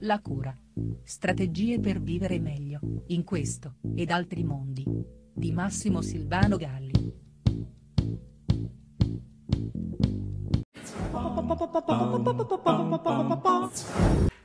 La cura. Strategie per vivere meglio, in questo, ed altri mondi. Di Massimo Silvano Galli.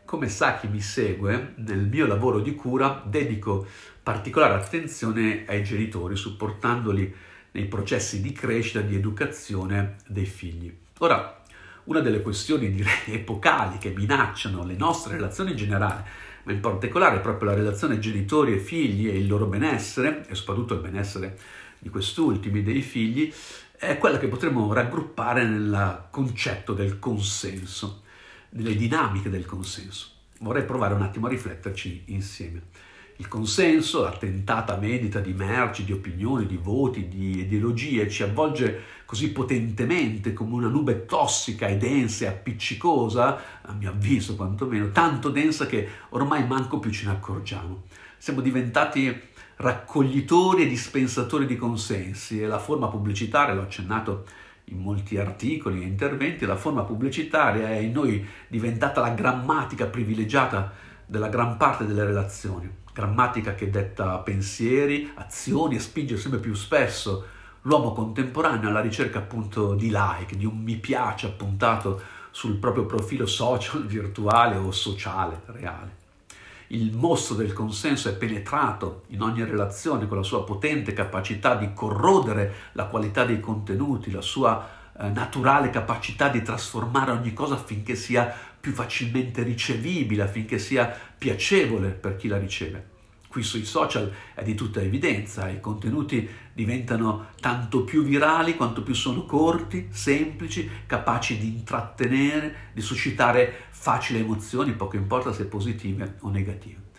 Come sa chi mi segue, nel mio lavoro di cura dedico particolare attenzione ai genitori, supportandoli nei processi di crescita di educazione dei figli. Ora, una delle questioni direi epocali che minacciano le nostre relazioni in generale, ma in particolare proprio la relazione genitori e figli e il loro benessere, e soprattutto il benessere di quest'ultimi, dei figli, è quella che potremmo raggruppare nel concetto del consenso, nelle dinamiche del consenso. Vorrei provare un attimo a rifletterci insieme il consenso, la tentata medita di merci, di opinioni, di voti, di ideologie ci avvolge così potentemente come una nube tossica e densa e appiccicosa, a mio avviso quantomeno, tanto densa che ormai manco più ce ne accorgiamo. Siamo diventati raccoglitori e dispensatori di consensi e la forma pubblicitaria, l'ho accennato in molti articoli e interventi, la forma pubblicitaria è in noi diventata la grammatica privilegiata della gran parte delle relazioni grammatica che detta pensieri, azioni e spinge sempre più spesso l'uomo contemporaneo alla ricerca appunto di like, di un mi piace appuntato sul proprio profilo social, virtuale o sociale, reale. Il mostro del consenso è penetrato in ogni relazione con la sua potente capacità di corrodere la qualità dei contenuti, la sua eh, naturale capacità di trasformare ogni cosa affinché sia più facilmente ricevibile, affinché sia piacevole per chi la riceve. Qui sui social è di tutta evidenza, i contenuti diventano tanto più virali quanto più sono corti, semplici, capaci di intrattenere, di suscitare facili emozioni, poco importa se positive o negative.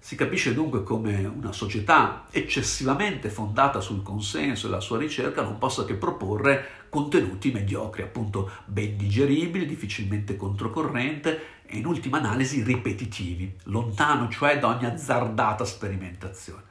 Si capisce dunque come una società eccessivamente fondata sul consenso e la sua ricerca non possa che proporre contenuti mediocri, appunto ben digeribili, difficilmente controcorrente e in ultima analisi ripetitivi, lontano cioè da ogni azzardata sperimentazione.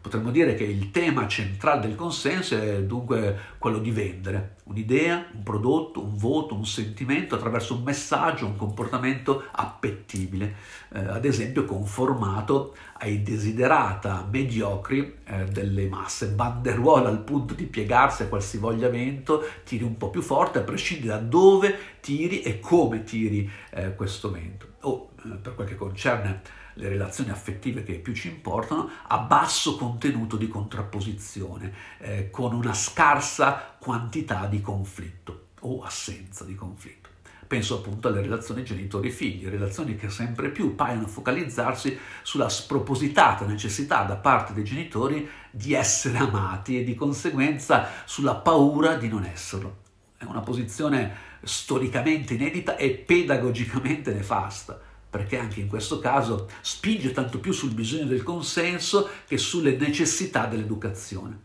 Potremmo dire che il tema centrale del consenso è dunque quello di vendere un'idea, un prodotto, un voto, un sentimento attraverso un messaggio, un comportamento appetibile, eh, ad esempio conformato ai desiderata mediocri eh, delle masse, banderuola al punto di piegarsi a qualsivoglia vento, tiri un po' più forte a prescindere da dove tiri e come tiri eh, questo vento. O eh, per quel che concerne le relazioni affettive che più ci importano, a basso contenuto di contrapposizione, eh, con una scarsa quantità di conflitto o assenza di conflitto. Penso appunto alle relazioni genitori-figli, relazioni che sempre più paiono focalizzarsi sulla spropositata necessità da parte dei genitori di essere amati e di conseguenza sulla paura di non esserlo. È una posizione storicamente inedita e pedagogicamente nefasta perché anche in questo caso spinge tanto più sul bisogno del consenso che sulle necessità dell'educazione.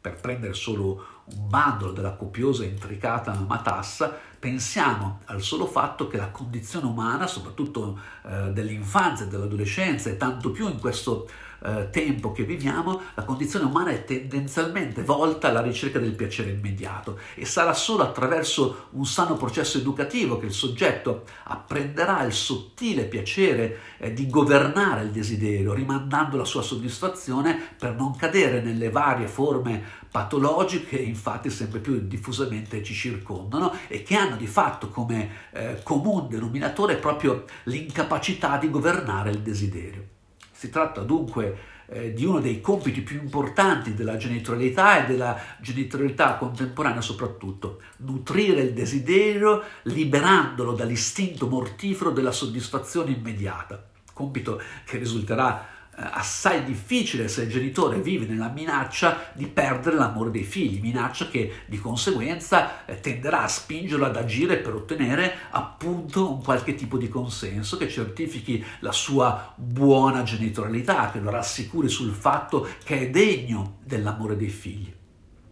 Per prendere solo un bandolo della copiosa e intricata matassa, pensiamo al solo fatto che la condizione umana, soprattutto eh, dell'infanzia e dell'adolescenza, e tanto più in questo eh, tempo che viviamo, la condizione umana è tendenzialmente volta alla ricerca del piacere immediato e sarà solo attraverso un sano processo educativo che il soggetto apprenderà il sottile piacere eh, di governare il desiderio, rimandando la sua soddisfazione per non cadere nelle varie forme patologiche infatti sempre più diffusamente ci circondano e che hanno di fatto come eh, comune denominatore proprio l'incapacità di governare il desiderio. Si tratta dunque eh, di uno dei compiti più importanti della genitorialità e della genitorialità contemporanea soprattutto, nutrire il desiderio liberandolo dall'istinto mortifero della soddisfazione immediata, compito che risulterà assai difficile se il genitore vive nella minaccia di perdere l'amore dei figli, minaccia che di conseguenza eh, tenderà a spingerlo ad agire per ottenere appunto un qualche tipo di consenso che certifichi la sua buona genitorialità, che lo rassicuri sul fatto che è degno dell'amore dei figli.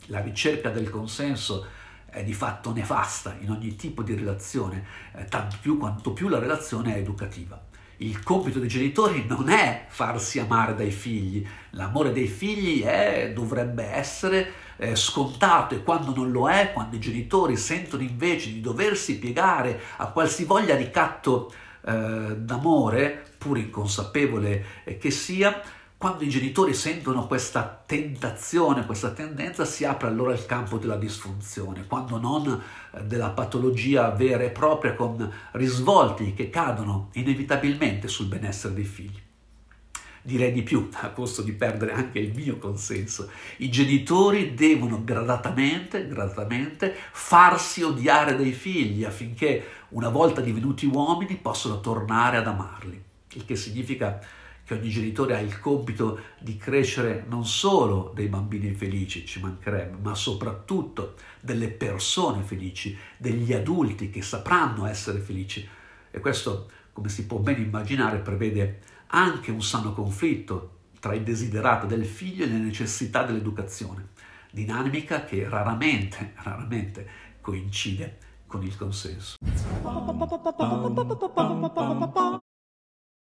La ricerca del consenso è di fatto nefasta in ogni tipo di relazione, eh, tanto più quanto più la relazione è educativa il compito dei genitori non è farsi amare dai figli, l'amore dei figli è, dovrebbe essere eh, scontato. E quando non lo è, quando i genitori sentono invece di doversi piegare a qualsivoglia ricatto eh, d'amore, pur inconsapevole che sia, quando i genitori sentono questa tentazione, questa tendenza, si apre allora il campo della disfunzione, quando non eh, della patologia vera e propria con risvolti che cadono inevitabilmente sul benessere dei figli. Direi di più, a costo di perdere anche il mio consenso. I genitori devono gradatamente, gradatamente farsi odiare dai figli affinché, una volta divenuti uomini, possano tornare ad amarli. Il che significa che ogni genitore ha il compito di crescere non solo dei bambini felici, ci mancherebbe, ma soprattutto delle persone felici, degli adulti che sapranno essere felici. E questo, come si può ben immaginare, prevede anche un sano conflitto tra il desiderato del figlio e le necessità dell'educazione, dinamica che raramente, raramente coincide con il consenso.